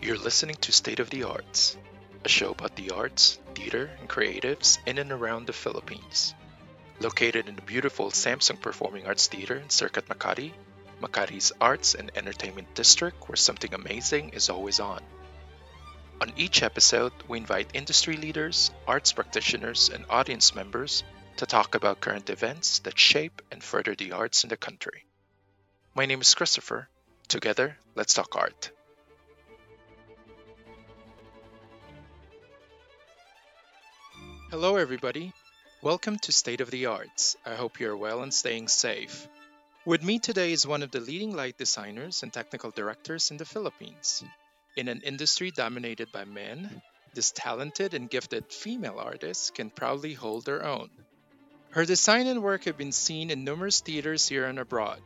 You're listening to State of the Arts, a show about the arts, theater, and creatives in and around the Philippines. Located in the beautiful Samsung Performing Arts Theater in Circuit Makati, Makati's arts and entertainment district where something amazing is always on. On each episode, we invite industry leaders, arts practitioners, and audience members to talk about current events that shape and further the arts in the country. My name is Christopher. Together, let's talk art. Hello, everybody. Welcome to State of the Arts. I hope you're well and staying safe. With me today is one of the leading light designers and technical directors in the Philippines. In an industry dominated by men, this talented and gifted female artist can proudly hold her own. Her design and work have been seen in numerous theaters here and abroad.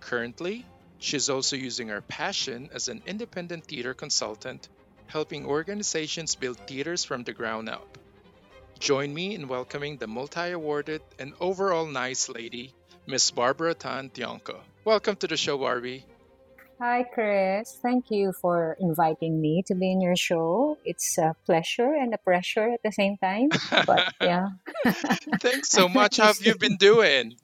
Currently, she's also using her passion as an independent theater consultant, helping organizations build theaters from the ground up. Join me in welcoming the multi awarded and overall nice lady, Miss Barbara Tan Tionco. Welcome to the show, Barbie. Hi, Chris. Thank you for inviting me to be in your show. It's a pleasure and a pressure at the same time. But yeah. Thanks so much. How have you been doing?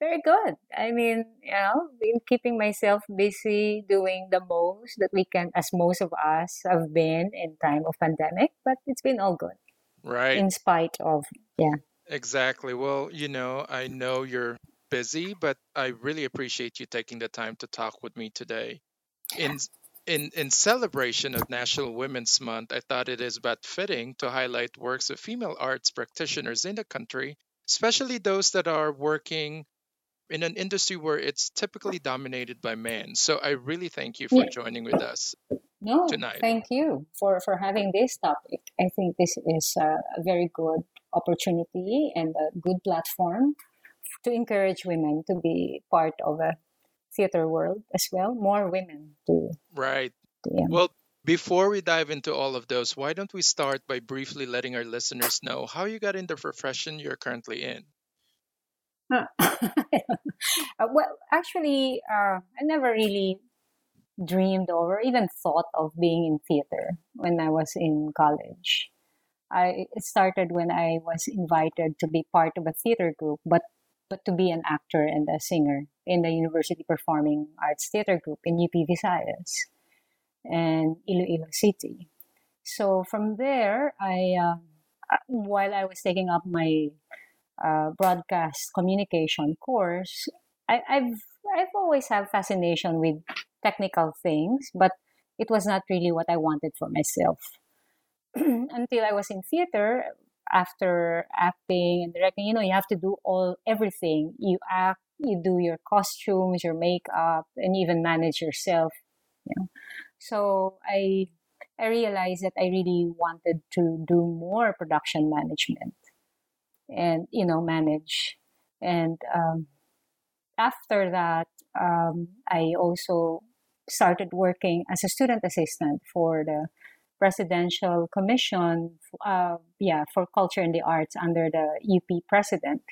Very good. I mean, you know, been keeping myself busy doing the most that we can, as most of us have been in time of pandemic. But it's been all good Right. in spite of yeah. Exactly. Well, you know, I know you're busy, but I really appreciate you taking the time to talk with me today. In in in celebration of National Women's Month, I thought it is but fitting to highlight works of female arts practitioners in the country, especially those that are working in an industry where it's typically dominated by men. So I really thank you for Yeah. joining with us No, tonight. thank you for for having this topic. I think this is a, a very good opportunity and a good platform to encourage women to be part of a theater world as well. More women to, Right. to yeah. Well, before we dive into all of those, why don't we start by briefly letting our listeners know how you got in the profession you're currently in? Uh, well, actually, uh, I never really dreamed or even thought of being in theater when I was in college. I started when I was invited to be part of a theater group, but but to be an actor and a singer in the University Performing Arts Theater Group in UP Visayas and Iloilo City. So from there, I uh, uh, while I was taking up my uh, broadcast communication course, I, I've I've always had fascination with technical things, but it was not really what I wanted for myself until I was in theater. After acting and directing, you know, you have to do all everything. You act, you do your costumes, your makeup, and even manage yourself. You know, so I I realized that I really wanted to do more production management and you know manage and um, after that um, i also started working as a student assistant for the presidential commission uh, yeah for culture and the arts under the up president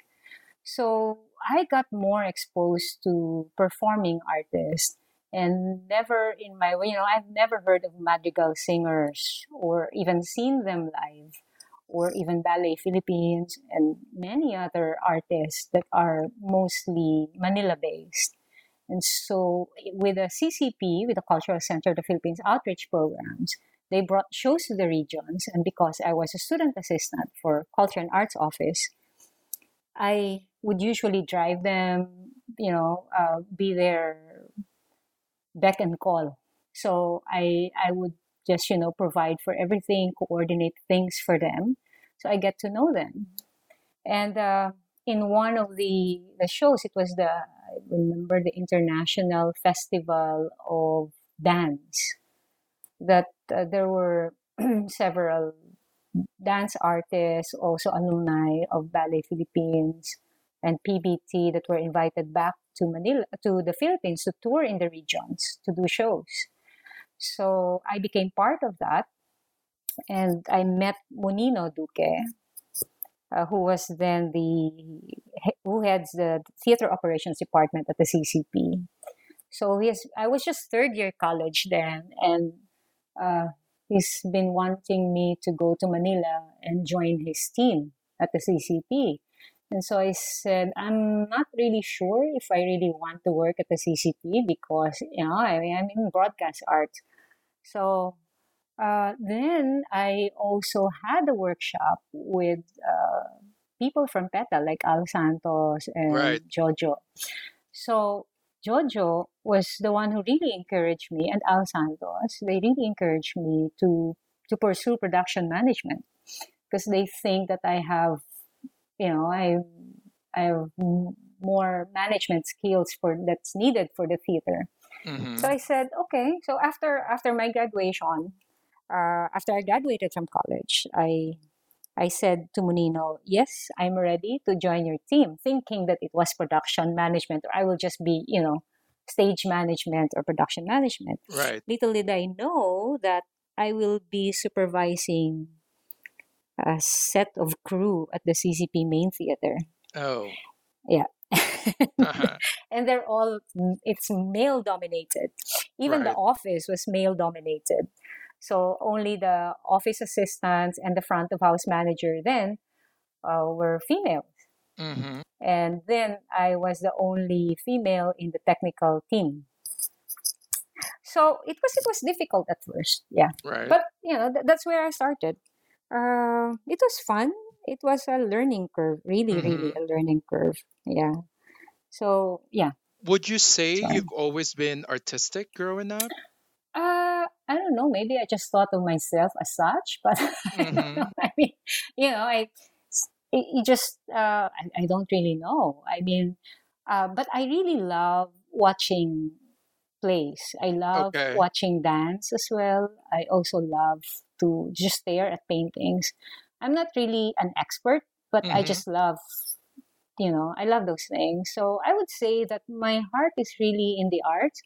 so i got more exposed to performing artists and never in my you know i've never heard of madrigal singers or even seen them live or even Ballet Philippines and many other artists that are mostly Manila based. And so, with the CCP, with the Cultural Center of the Philippines outreach programs, they brought shows to the regions. And because I was a student assistant for Culture and Arts Office, I would usually drive them, you know, uh, be their beck and call. So I I would just you know provide for everything, coordinate things for them, so I get to know them. And uh, in one of the the shows, it was the I remember the International Festival of Dance. That uh, there were several dance artists, also alumni of Ballet Philippines and PBT that were invited back to Manila to the Philippines to tour in the regions to do shows. So I became part of that and I met Monino Duque, uh, who was then the who heads the theater operations department at the CCP. So I was just third year college then, and uh, he's been wanting me to go to Manila and join his team at the CCP. And so I said, I'm not really sure if I really want to work at the CCP because, you know, I mean, I'm in broadcast arts. So uh, then I also had a workshop with uh, people from PETA, like Al Santos and Right. Jojo. So Jojo was the one who really encouraged me, and Al Santos, they really encouraged me to to pursue production management because they think that I have, you know, I I have more management skills for that's needed for the theater. hmm So I said, okay. So after after my graduation, uh, after I graduated from college, I I said to Monino, yes, I'm ready to join your team, thinking that it was production management or I will just be, you know, stage management or production management. Right. Little did I know that I will be supervising a set of crew at the CCP main theater. Oh. Yeah. Uh-huh. and they're all it's male dominated even the office was male dominated so only the office assistants and the front of house manager then uh, were female hmm and then i was the only female in the technical team. So it was it was difficult at first yeah. Right. but you know th- that's where i started. Uh, it was fun. It was a learning curve really really hmm a learning curve yeah. So yeah. Would you say you've always been artistic growing up? Uh, I don't know. Maybe I just thought of myself as such, but I don't hmm know. I mean, you know, I it, it just uh, I, I don't really know. I mean, uh, but I really love watching plays. I love Okay. watching dance as well. I also love to just stare at paintings. I'm not really an expert, but I hmm just love you know I love those things. So I would say that my heart is really in the arts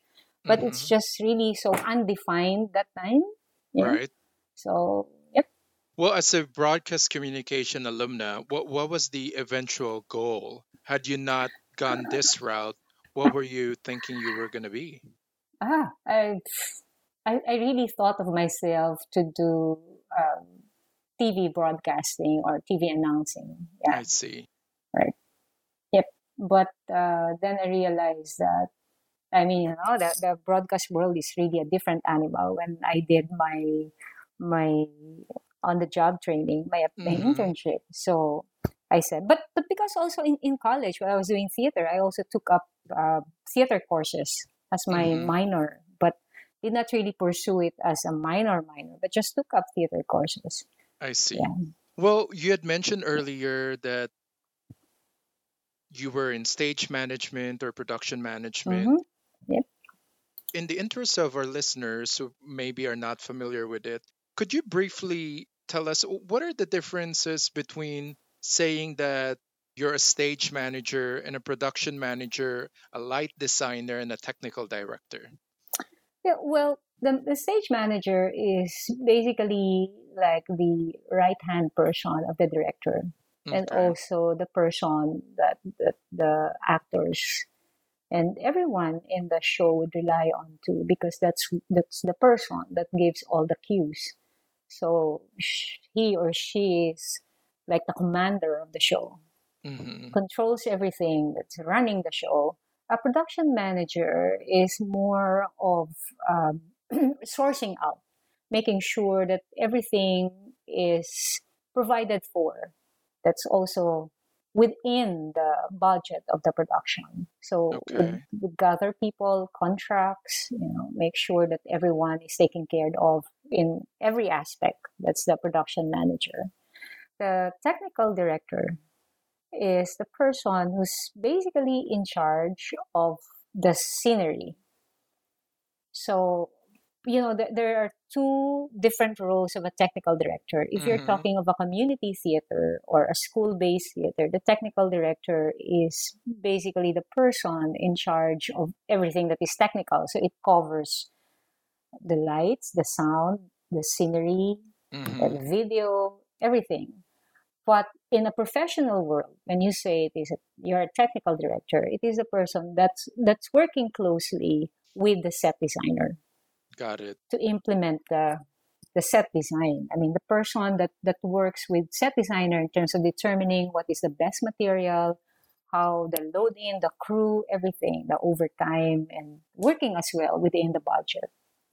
but it's hmm just really so undefined that time. Yeah. Right. So yep. Well, as a broadcast communication alumna, what what was the eventual goal? Had you not gone this route, what were you thinking you were going to be? Ah, I, I I really thought of myself to do um, TV broadcasting or TV announcing. Yeah, I see. right. Yep. But uh, then I realized that I mean, you know, the, the broadcast world is really a different animal. When I did my my on the job training, my, my hmm internship, so I said, but but because also in, in college when I was doing theater, I also took up uh, theater courses as my hmm minor, but did not really pursue it as a minor minor, but just took up theater courses. I see. Yeah. Well, you had mentioned earlier that you were in stage management or production management. Mm-hmm. In the interest of our listeners who maybe are not familiar with it, could you briefly tell us what are the differences between saying that you're a stage manager and a production manager, a light designer, and a technical director? Yeah, well, the, the stage manager is basically like the right hand person of the director and also the person that, that the actors and everyone in the show would rely on too because that's that's the person that gives all the cues so he or she is like the commander of the show hmm controls everything that's running the show. A production manager is more of um, sourcing out, making sure that everything is provided for. That's also within the budget of the production. So Okay. would gather people, contracts, you know, make sure that everyone is taken care of in every aspect. That's the production manager. The technical director is the person who's basically in charge of the scenery. So, you know, th- there are two different roles of a technical director. If you're hmm talking of a community theater or a school based theater, the technical director is basically the person in charge of everything that is technical. So, it covers the lights, the sound, the scenery, Mm-hmm. video, everything. But in a professional world, when you say it is a, you're a technical director, it is a person that's that's working closely with the set designer Got it. to implement the the set design. I mean, the person that that works with set designer in terms of determining what is the best material, how the loading, the crew, everything, the overtime, and working as well within the budget.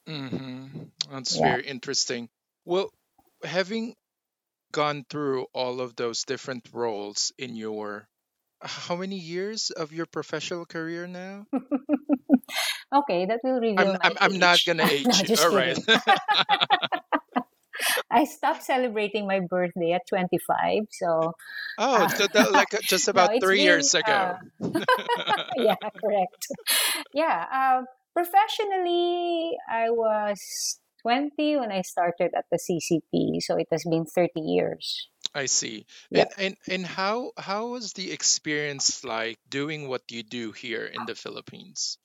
Mm-hmm. That's Yeah. very interesting. Well, having gone through all of those different roles in your how many years of your professional career now? okay, that will reveal I'm my I'm, I'm not age. gonna no, age just All right. I stopped celebrating my birthday at 25, so oh, uh, so that like uh, just about it's three been years uh, ago. yeah, correct. Yeah, um, professionally, I was 20 when I started at the CCP, so it has been 30 years. I see. Yeah. And and and how how was the experience like doing what you do here in the Philippines?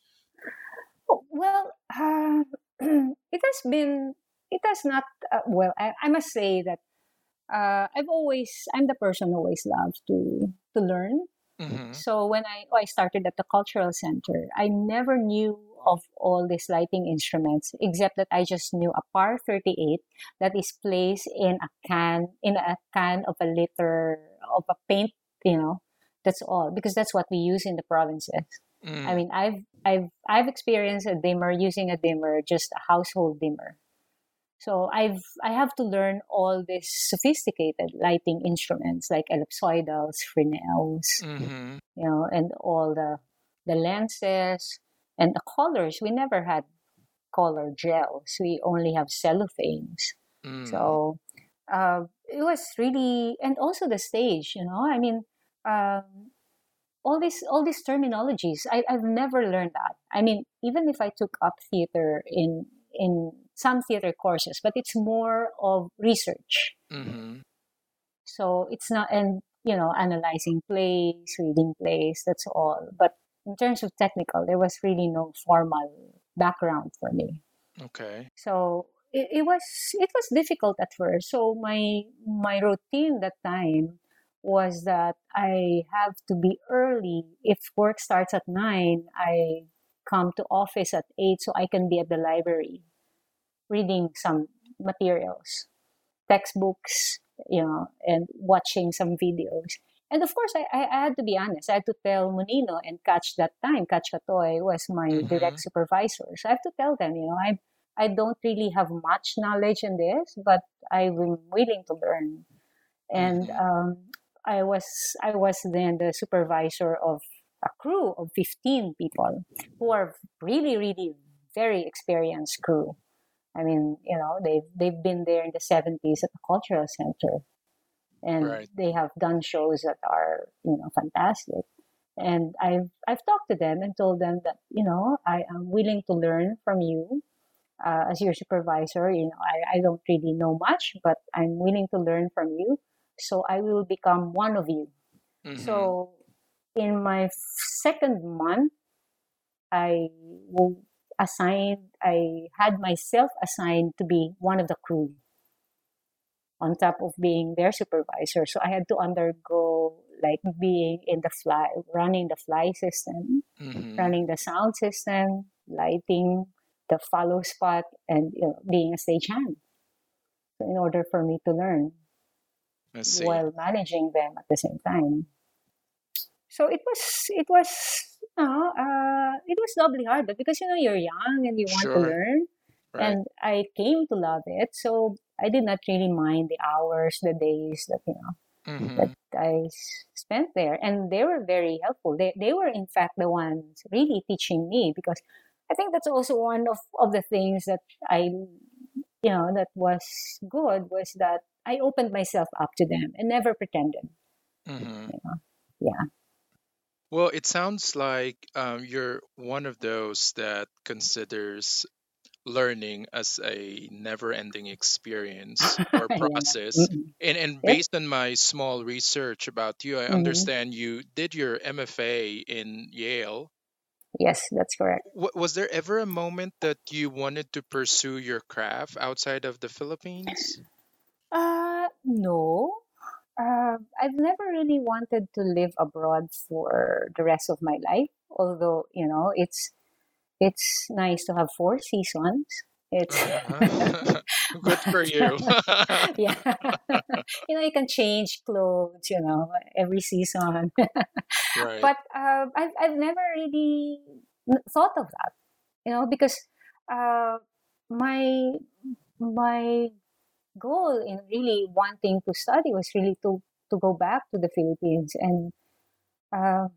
Oh, Well, uh, it has been, it has not, uh, well, I, I must say that uh, I've always, I'm the person who always loved to, to learn. Mm-hmm. So when I, I started at the cultural center, I never knew of all these lighting instruments, except that I just knew a par 38 that is placed in a can, in a can of a liter of a paint, you know, that's all, because that's what we use in the provinces. I Mm, mean, I've I've I've experienced a dimmer using a dimmer, just a household dimmer. So I've I have to learn all these sophisticated lighting instruments like ellipsoidals, Fresnels, mm-hmm. you know, and all the the lenses and the colors. We never had color gels. We only have cellophanes. Mm, So uh, it was really, and also the stage. You know, I mean, um, all these all these terminologies. I, I've never learned that. I mean, even if I took up theater in in some theater courses, but it's more of research. mm-hmm. So it's not, and you know, analyzing plays, reading plays. That's all. But in terms of technical, there was really no formal background for me. Okay. So it, it was it was difficult at first. So my my routine that time was that I have to be early. If work starts at nine, I come to office at eight so I can be at the library reading some materials, textbooks, you know, and watching some videos. And of course, I, I had to be honest. I had to tell Monino and Catch that time. Catch Katoy was my Mm-hmm. direct supervisor. So I have to tell them, you know, I I don't really have much knowledge in this, but I'm willing to learn. And Mm-hmm. um, I was I was then the supervisor of a crew of 15 people who are really really very experienced crew. I mean, you know, they've they've been there in the 70s at the cultural center, and Right. they have done shows that are you know fantastic. And I've I've talked to them and told them that you know I am willing to learn from you uh, as your supervisor. You know, I, I don't really know much, but I'm willing to learn from you. So I will become one of you. Mm-hmm. So in my second month, I will assigned. I had myself assigned to be one of the crew on top of being their supervisor. So I had to undergo like being in the fly, running the fly system, mm-hmm. running the sound system, lighting, the follow spot, and you know, being a stagehand. So in order for me to learn. While managing them at the same time. So it was it was you know, uh, it was doubly hard, but because you know you're young and you want to learn, Right. and I came to love it, so I did not really mind the hours, the days that you know Mm-hmm. that I spent there, and they were very helpful. They they were in fact the ones really teaching me because I think that's also one of of the things that I you know that was good was that I opened myself up to them and never pretended. Mm-hmm. You know? Yeah. Well, it sounds like um, you're one of those that considers learning as a never-ending experience or yeah. process. Mm-mm. And and Yep. based on my small research about you, I hmm understand you did your MFA in Yale. Yes, that's correct. W- was there ever a moment that you wanted to pursue your craft outside of the Philippines? Uh, no. Uh, I've never really wanted to live abroad for the rest of my life. Although you know, it's it's nice to have four seasons. It's. Good for you. yeah, you know, you can change clothes. You know, every season. right. but uh, I've I've never really thought of that. You know, because uh, my my goal in really wanting to study was really to to go back to the Philippines and uh,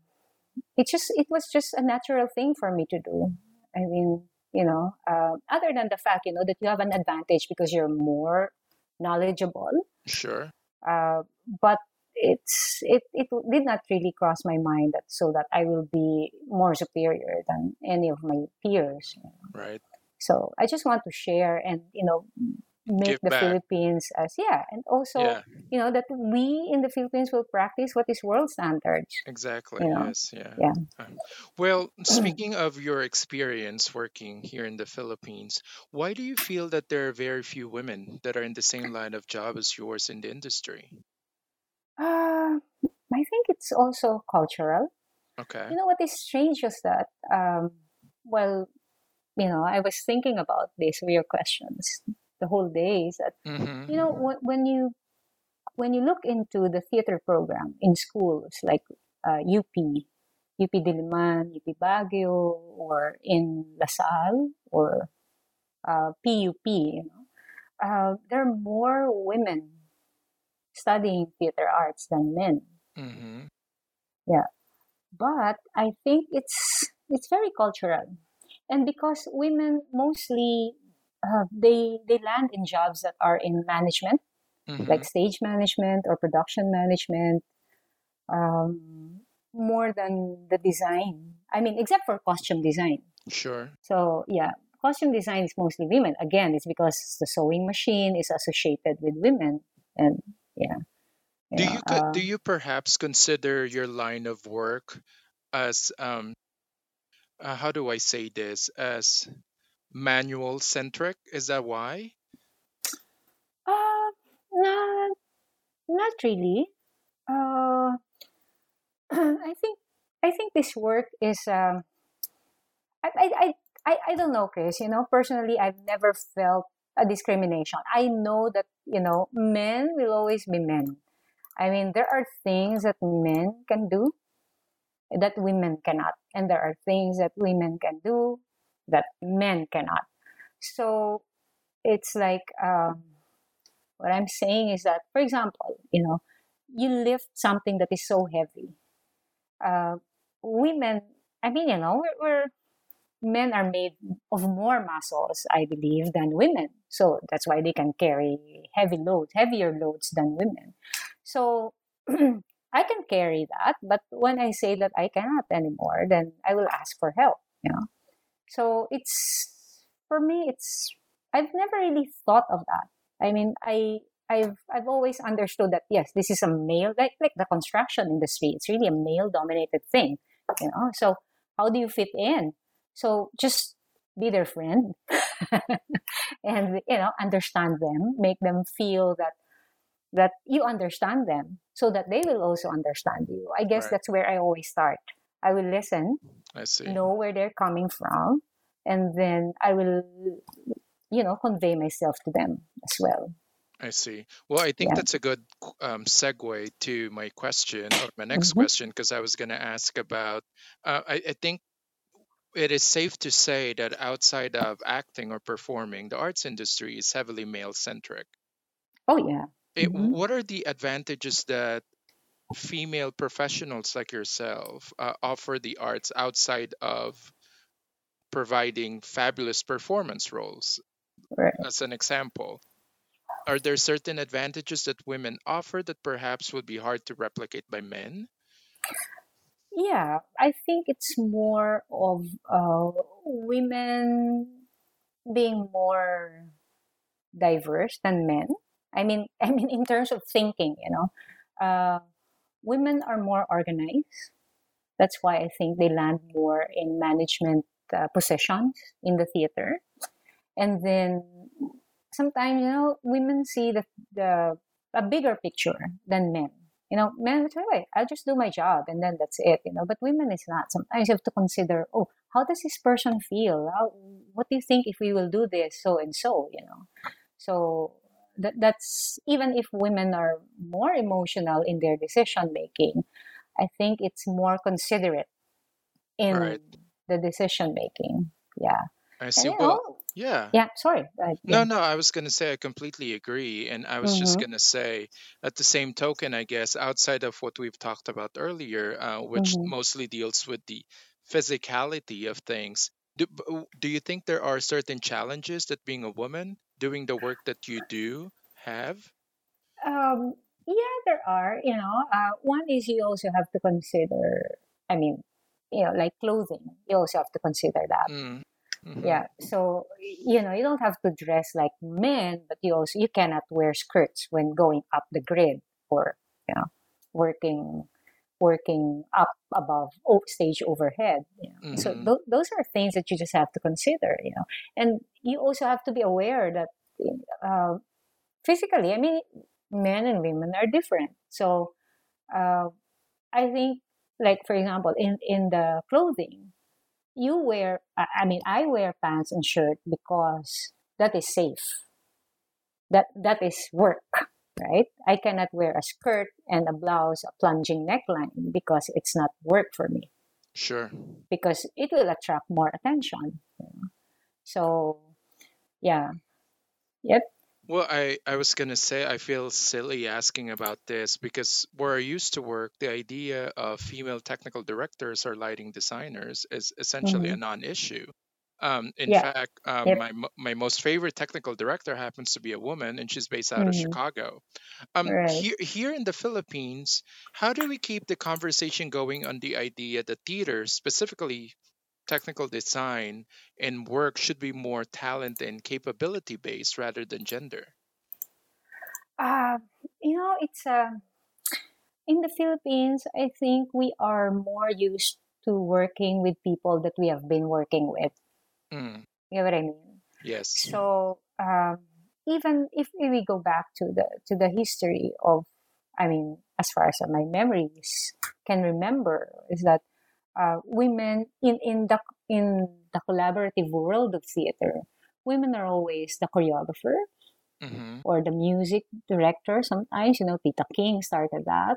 it just it was just a natural thing for me to do. I mean, you know, uh, other than the fact you know that you have an advantage because you're more knowledgeable, Sure. uh, but it's it it did not really cross my mind that so that I will be more superior than any of my peers. Right. So I just want to share and you know make Give the back. Philippines as yeah, and also Yeah, you know that we in the Philippines will practice what is world standards. exactly. You know, Yes, yeah. yeah. Um, well, speaking of your experience working here in the Philippines, why do you feel that there are very few women that are in the same line of job as yours in the industry? Uh, I think it's also cultural. Okay. You know what is strange is that um, well, you know, I was thinking about this with your questions the whole day. Is that Mm-hmm. you know when, when you when you look into the theater program in schools like uh, UP, UP Diliman, UP Baguio, or in LaSalle or uh, PUP, you know, uh, there are more women studying theater arts than men. Mm-hmm. Yeah, but I think it's it's very cultural, and because women mostly uh, they they land in jobs that are in management Mm-hmm. like stage management or production management um, more than the design. I mean, except for costume design. Sure. So, yeah, costume design is mostly women. Again, it's because the sewing machine is associated with women. And yeah, you Do know, you uh, do you perhaps consider your line of work as um uh, how do I say this as manual centric? Is that why? uh, not, not really. Uh, I think I think this work is um, I, I, I, I don't know, Chris. You know, personally, I've never felt a discrimination. I know that you know men will always be men. I mean, there are things that men can do that women cannot, and there are things that women can do that men cannot. So it's like um, what I'm saying is that, for example, you know, you lift something that is so heavy. Uh, women, I mean, you know, we're, we're men are made of more muscles, I believe, than women. So that's why they can carry heavy loads, heavier loads than women. So I can carry that, but when I say that I cannot anymore, then I will ask for help. You know. So it's for me, it's I've never really thought of that. I mean, I I've I've always understood that yes, this is a male like like the construction industry. It's really a male dominated thing. You know. So how do you fit in? So just be their friend and you know understand them, make them feel that that you understand them so that they will also understand you. I guess Right. that's where I always start. I will listen, I see. know where they're coming from, and then I will you know convey myself to them as well. I see. Well, I think Yeah. that's a good um, segue to my question or my next hmm question because I was going to ask about. Uh, I, I think it is safe to say that outside of acting or performing, the arts industry is heavily male centric. Oh yeah. It, hmm what are the advantages that female professionals like yourself uh, offer the arts outside of providing fabulous performance roles? Right. As an example, are there certain advantages that women offer that perhaps would be hard to replicate by men? Yeah, I think it's more of uh, women being more diverse than men. I mean, I mean, in terms of thinking, you know, uh, women are more organized. That's why I think they land more in management uh, positions in the theater. And then sometimes you know women see the the a bigger picture than men. You know, men "Wait, I'll just do my job and then that's it." You know, but women is not. Sometimes you have to consider, oh, how does this person feel? How, what do you think if we will do this so and so? You know, so that that's even if women are more emotional in their decision making, I think it's more considerate in Right. the decision making. Yeah. I see. Well, know, yeah. yeah, sorry. No, yeah. no, I was going to say I completely agree. And I was just Mm-hmm. going to say, at the same token, I guess, outside of what we've talked about earlier, uh, which Mm-hmm. mostly deals with the physicality of things, do, do you think there are certain challenges that being a woman doing the work that you do have? Um, yeah, there are, you know, uh, one is you also have to consider, I mean, you know, like clothing, you also have to consider that. Mm. hmm Yeah. So, you know, you don't have to dress like men, but you also, you cannot wear skirts when going up the grid or, you know, working, working up above stage overhead. You know? So hmm th- those are things that you just have to consider, you know, and you also have to be aware that, uh, physically, I mean, men and women are different. So, uh, I think, like for example, in in the clothing, you wear. I I mean, I wear pants and shirt because that is safe. That that is work, right? I cannot wear a skirt and a blouse, a plunging neckline because it's not work for me. Sure. Because it will attract more attention. you know. So, yeah, yep. Well, I, I was going to say, I feel silly asking about this because where I used to work, the idea of female technical directors or lighting designers is essentially a hmm non issue. Um, in Yeah. fact, um, Yep. my, my most favorite technical director happens to be a woman, and she's based out of hmm Chicago. Um, Right. here, here in the Philippines, how do we keep the conversation going on the idea that theater, specifically technical design and work, should be more talent and capability based rather than gender? Uh, you know, it's uh, in the Philippines, I think we are more used to working with people that we have been working with. Mm, You know what I mean? yes. So um, even if we go back to the to the history of, I mean, as far as my memories can remember, is that uh, women in in the in the collaborative world of theater, women are always the choreographer Mm-hmm. or the music director. Sometimes, you know, Tita King started that,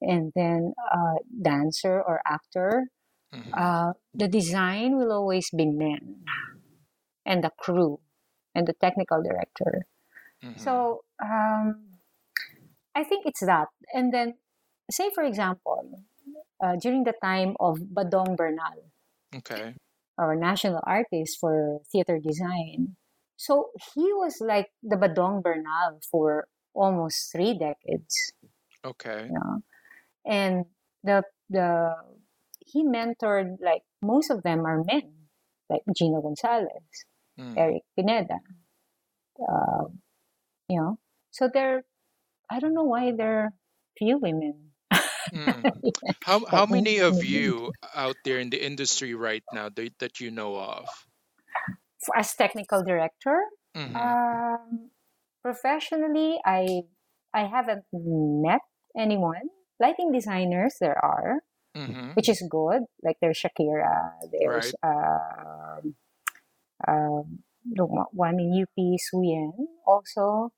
and then uh, dancer or actor. Mm-hmm. Uh, the design will always be men, and the crew, and the technical director. Mm-hmm. So um, I think it's that. And then, say for example, uh, during the time of Badong Bernal, Okay. our national artist for theater design. So he was like the Badong Bernal for almost three decades, Okay. you know. And the the he mentored like most of them are men, like Gino Gonzalez, Mm. Eric Pineda, uh, you know. So there, I don't know why there are few women. Mm. Yeah, How how many of you out there in the industry right now that, that you know of? as technical director, Mm-hmm. Um, professionally, I I haven't met anyone. Lighting designers there are, Mm-hmm. which is good. Like there's Shakira, there's Right. um, um, one in UP Suyen also.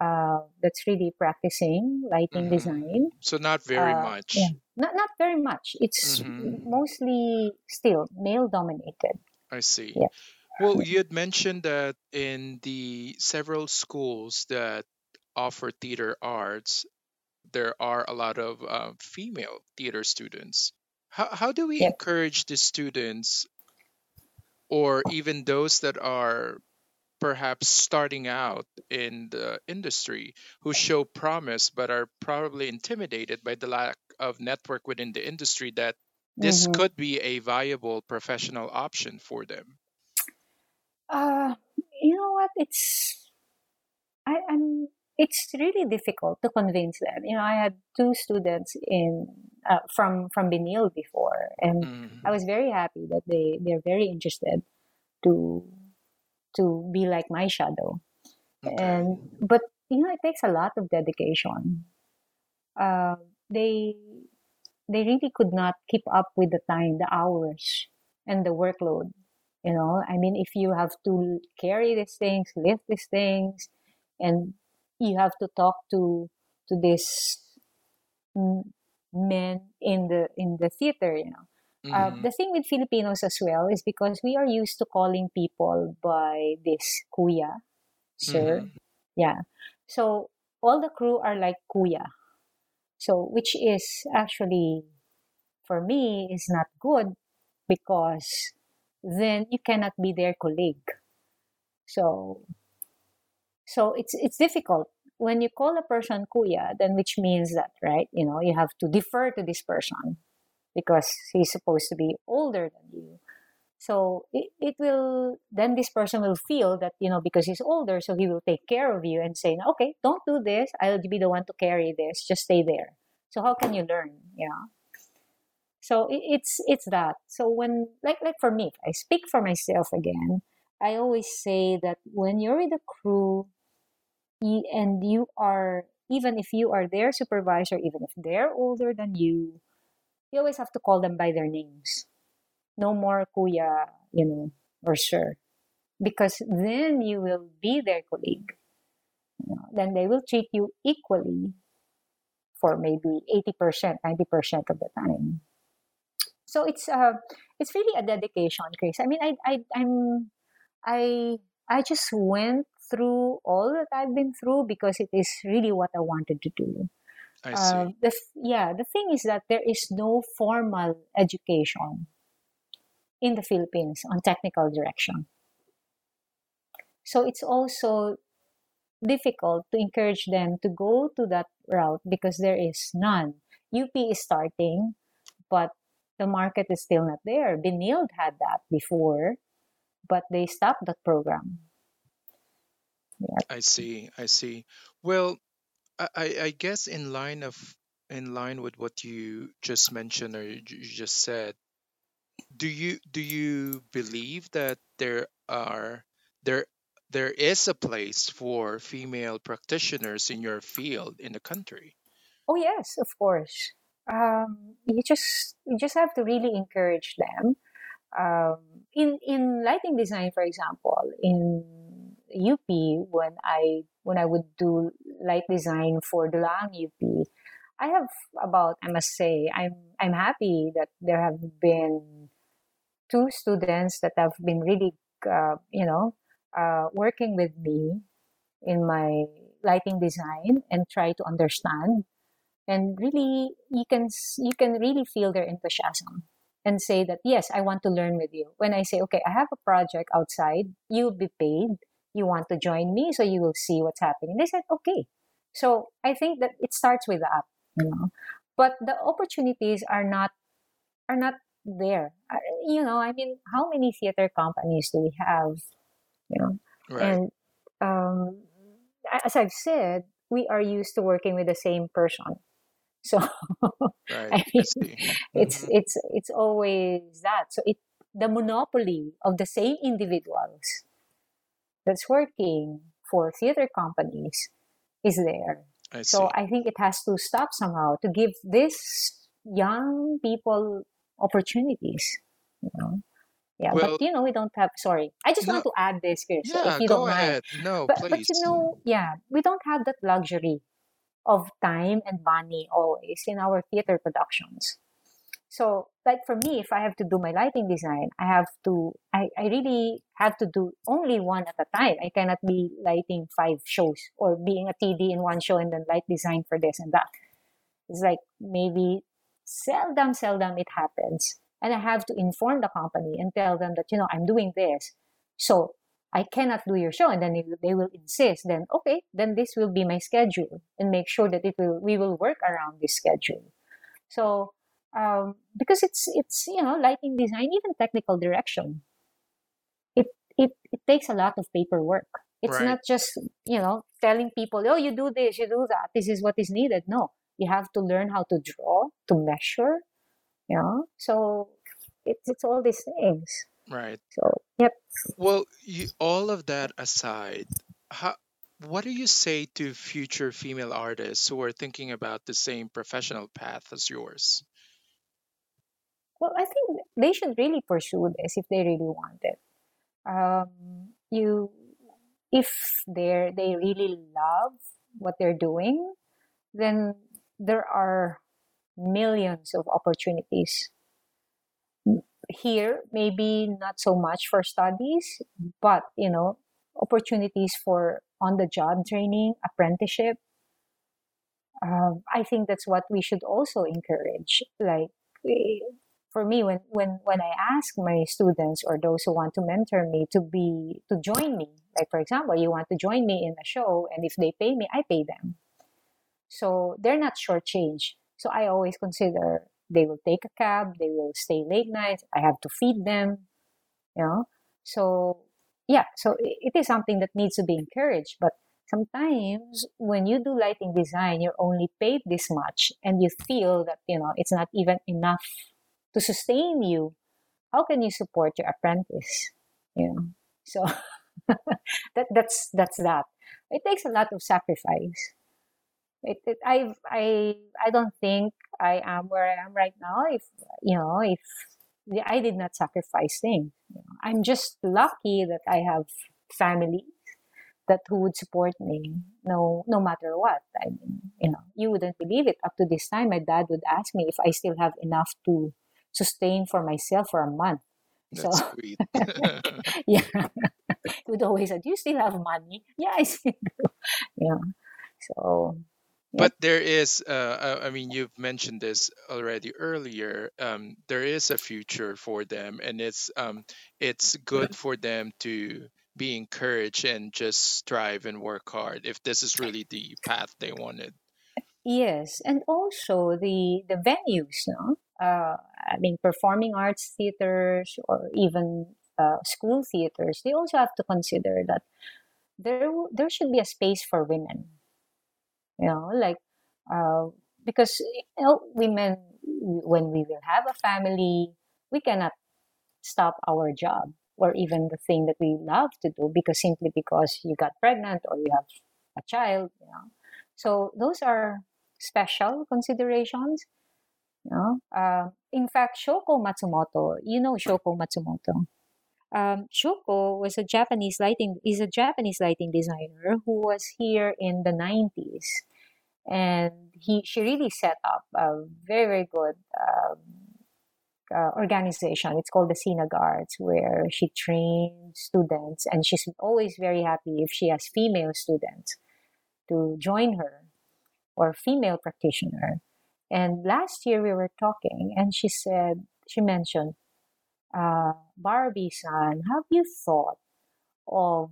Uh, that's really practicing lighting Mm-hmm. design. So not very Uh, much. yeah, not not very much. It's Mm-hmm. mostly still male dominated. I see. Yeah. Well, you had mentioned that in the several schools that offer theater arts, there are a lot of uh, female theater students. How, how do we Yep. encourage the students or even those that are perhaps starting out in the industry who show promise but are probably intimidated by the lack of network within the industry that this hmm could be a viable professional option for them? Uh, you know what? It's I, I'm. It's really difficult to convince them. You know, I had two students in uh, from from Benilde before, and Mm, I was very happy that they they're very interested to to be like my shadow. Okay. and but you know it takes a lot of dedication uh, they they really could not keep up with the time the hours and the workload you know i mean if you have to carry these things lift these things and you have to talk to to this men in the in the theater you know uh, Mhm. the thing with Filipinos as well is because we are used to calling people by this kuya, sir. Mhm. Yeah. So all the crew are like kuya. So which is actually for me is not good because then you cannot be their colleague. So so it's it's difficult. When you call a person kuya then which means that right you know you have to defer to this person because he's supposed to be older than you. So it, it will then this person will feel that you know because he's older so he will take care of you and say okay don't do this. I'll be the one to carry this. Just stay there. So how can you learn? Know so it, it's it's that. So when like like for me i speak for myself again i always say that when you're with a crew and you are even if you are their supervisor even if they're older than you you always have to call them by their names. No more kuya you know or sir. Because then you will be their colleague. Then they will treat you equally for maybe 80% 90% of the time. So it's uh it's really a dedication chris. I mean i, I i'm i i just went through all that i've been through because it is really what i wanted to do. I see. uh, the th- yeah the thing is that there is no formal education in the philippines on technical direction. So it's also difficult to encourage them to go to that route because there is none. Up is starting but the market is still not there. Benilde had that before but they stopped that program I see. I see. Well, I, I I guess in line of in line with what you just mentioned or you just said, do you do you believe that there are there there is a place for female practitioners in your field in the country? Oh yes, of course. Um, you just you just have to really encourage them. Um, in in lighting design, for example, in UP, when I when I would do light design for Dulang UP, I have about I must say I'm I'm happy that there have been two students that have been really uh, you know uh, working with me in my lighting design and try to understand. And really you can you can really feel their enthusiasm and say that yes i want to learn with you. When i say okay i have a project outside you'll be paid. You want to join me so you will see what's happening. They said okay. So i think that it starts with that you know? But the opportunities are not are not there. You know i mean how many theater companies do we have you know? Right. and um, as I've said, we are used to working with the same person. So Right. I I mean, see. it's it's it's always that. So it the monopoly of the same individuals that's working for theater companies is there. I So. I think it has to stop somehow to give these young people opportunities. You know, yeah. Well, But you know, we don't have. Sorry, I just no, want to add this, Chris, if yeah, you go don't mind ahead. No, but but you know yeah we don't have that luxury of time and money always in our theater productions. So like for me if i have to do my lighting design i have to i, I really have to do only one at a time. I cannot be lighting five shows or being a td in one show and then light design for this and that. It's like maybe seldom seldom it happens. And i have to inform the company and tell them that you know i'm doing this. So i cannot do your show and then they, they will insist then okay then this will be my schedule and make sure that it will we will work around this schedule. So um, because it's it's you know lighting design even technical direction it it, it takes a lot of paperwork. It's Right. not just you know telling people oh you do this you do that this is what is needed. No you have to learn how to draw to measure you know? So it's it's all these things Right. so yep Well, you, all of that aside, how what do you say to future female artists who are thinking about the same professional path as yours? Well, I think they should really pursue this if they really want it. Um, you, if they they really love what they're doing, then there are millions of opportunities here maybe not so much for studies but you know opportunities for on the job training apprenticeship. Um, i think that's what we should also encourage. Like for me when when when i ask my students or those who want to mentor me to be to join me like for example you want to join me in a show and if they pay me i pay them. So they're not shortchanged. So i always consider they will take a cab they will stay late nights i have to feed them you know? So yeah so it is something that needs to be encouraged but sometimes when you do lighting design you're only paid this much and you feel that you know it's not even enough to sustain you how can you support your apprentice you know? So that that's that's that. It takes a lot of sacrifice. It, it I I I don't think I am where I am right now if you know if I did not sacrifice things. You know, I'm just lucky that I have family that who would support me no no matter what. I mean, you know, you wouldn't believe it. Up to this time, my dad would ask me if I still have enough to sustain for myself for a month. That's so, sweet. yeah, he would always say, "Do you still have money?" Yeah, I still do. Yeah, so but there is uh, i mean you've mentioned this already earlier um, there is a future for them and it's um, it's good for them to be encouraged and just strive and work hard if this is really the path they wanted. Yes and also the the venues no? Uh, i mean performing arts theaters or even uh, school theaters they also have to consider that there there should be a space for women you know like uh, because you know women when we will have a family we cannot stop our job or even the thing that we love to do because simply because you got pregnant or you have a child you know. So those are special considerations you know. Uh, in fact shoko matsumoto you know shoko matsumoto um, Shoko was a Japanese lighting is a Japanese lighting designer who was here in the 90s and he she really set up a very very good um, uh, organization. It's called the Sina Guards, where she trains students, and she's always very happy if she has female students to join her or female practitioner. And last year we were talking, and she said she mentioned, uh, Barbie san, have you thought of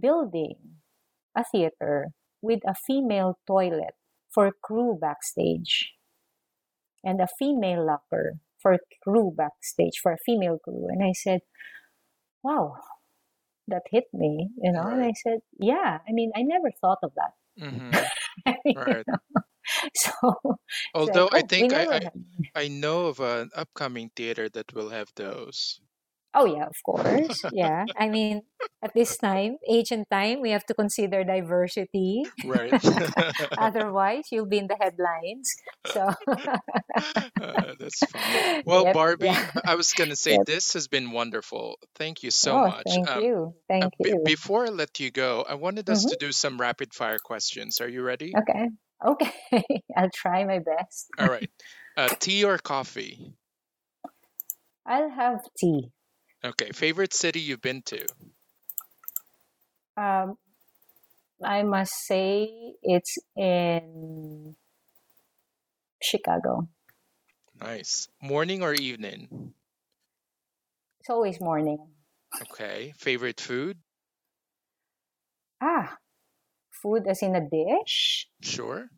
building a theater with a female toilet for crew backstage and a female locker for crew backstage for a female crew and i said wow that hit me you know right. and i said yeah i mean i never thought of that mm-hmm. right. so although so, oh, i think I, I, I know of an upcoming theater that will have those Oh yeah, of course. Yeah. I mean, at this time, age and time, we have to consider diversity. Right. Otherwise, you'll be in the headlines. So uh, that's fine. Well, yep, Barbie, yeah. I was going to say yep. this has been wonderful. Thank you so oh, much. Thank um, you. Thank uh, you. B- before I let you go, I wanted us mm-hmm. to do some rapid fire questions. Are you ready? Okay. Okay. I'll try my best. All right. Uh, tea or coffee? I'll have tea. Okay, favorite city you've been to? Um, I must say it's in Chicago. Nice. Morning or evening? It's always morning. Okay. Favorite food? Ah, food as in a dish? Sure.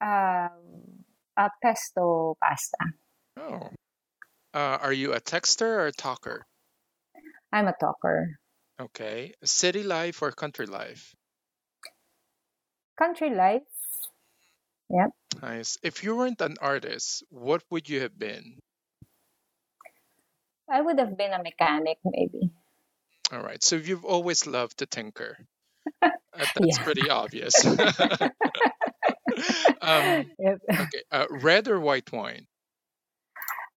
Um, a pesto pasta. Oh. Uh, are you a texter or a talker? I'm a talker. Okay. City life or country life? Country life. Yep. Nice. If you weren't an artist, what would you have been? I would have been a mechanic, maybe. All right. So you've always loved to tinker. That's pretty obvious. um, Yep. okay, uh, red or white wine?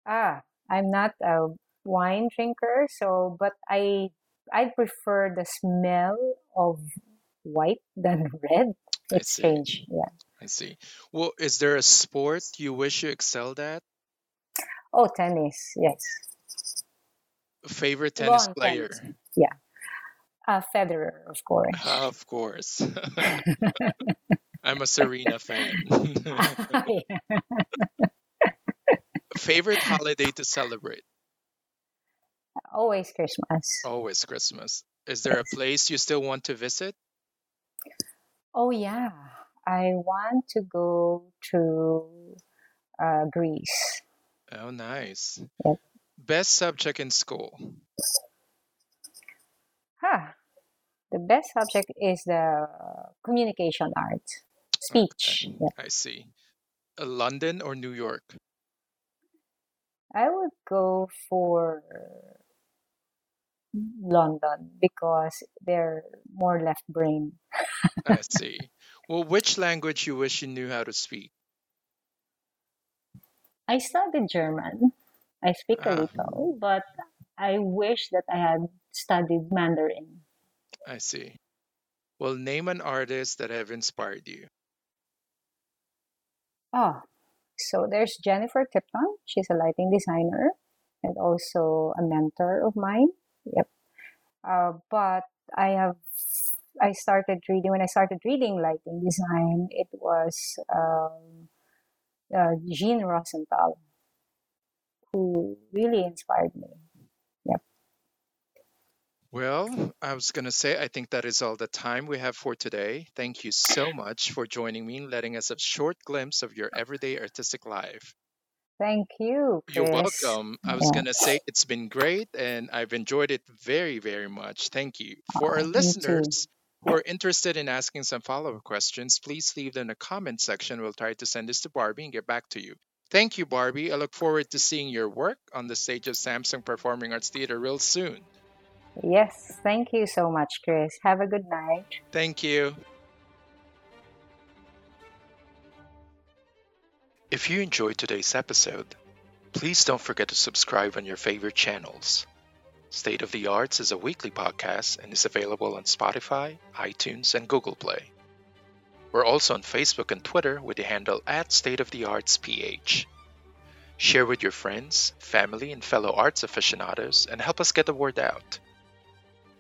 Ah, I'm not a wine drinker, so but I I prefer the smell of white than red. I It's see. strange. Yeah. I see. Well, is there a sport you wish you excelled at? Oh, tennis. Yes. Favorite tennis Lawn player? tennis. Yeah. Uh, Federer, of course. Of course. I'm a Serena fan. Favorite holiday to celebrate? Always Christmas. Always Christmas. Is there a place you still want to visit? Oh yeah, I want to go to uh, Greece. Oh, nice. Yep. Best subject in school? Huh. The best subject is the communication arts, speech. Okay, Yeah. I see. Uh, London or New York? I would go for London because they're more left brain. I see. Well, which language you wish you knew how to speak? I studied German. I speak a Ah, little, but I wish that I had studied Mandarin. I see. Well, name an artist that have inspired you. Oh, so there's Jennifer Tipton. She's a lighting designer and also a mentor of mine. Yep. Uh, but I have I started reading when I started reading lighting design. It was um, uh, Jean Rosenthal who really inspired me. Well, I was going to say, I think that is all the time we have for today. Thank you so much for joining me and letting us a short glimpse of your everyday artistic life. Thank you, You're Chris. welcome. I was Yeah. going to say it's been great and I've enjoyed it very, very much. Thank you. For our me too. listeners who are interested in asking some follow up questions, please leave them in the comment section. We'll try to send this to Barbie and get back to you. Thank you, Barbie. I look forward to seeing your work on the stage of Samsung Performing Arts Theater real soon. Yes, thank you so much, Chris. Have a good night. Thank you. If you enjoyed today's episode, please don't forget to subscribe on your favorite channels. State of the Arts is a weekly podcast and is available on Spotify, iTunes, and Google Play. We're also on Facebook and Twitter with the handle at State of the Arts PH. Share with your friends, family, and fellow arts aficionados and help us get the word out.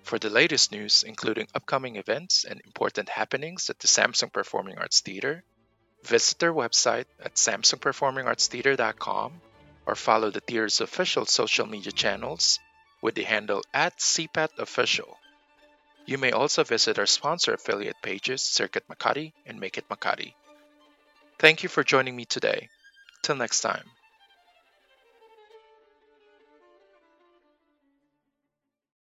For the latest news, including upcoming events and important happenings at the Samsung Performing Arts Theater, visit their website at samsungperformingartstheater.com or follow the theater's official social media channels with the handle at CPAT Official. You may also visit our sponsor affiliate pages, Circuit Makati and Make It Makati. Thank you for joining me today. Till next time.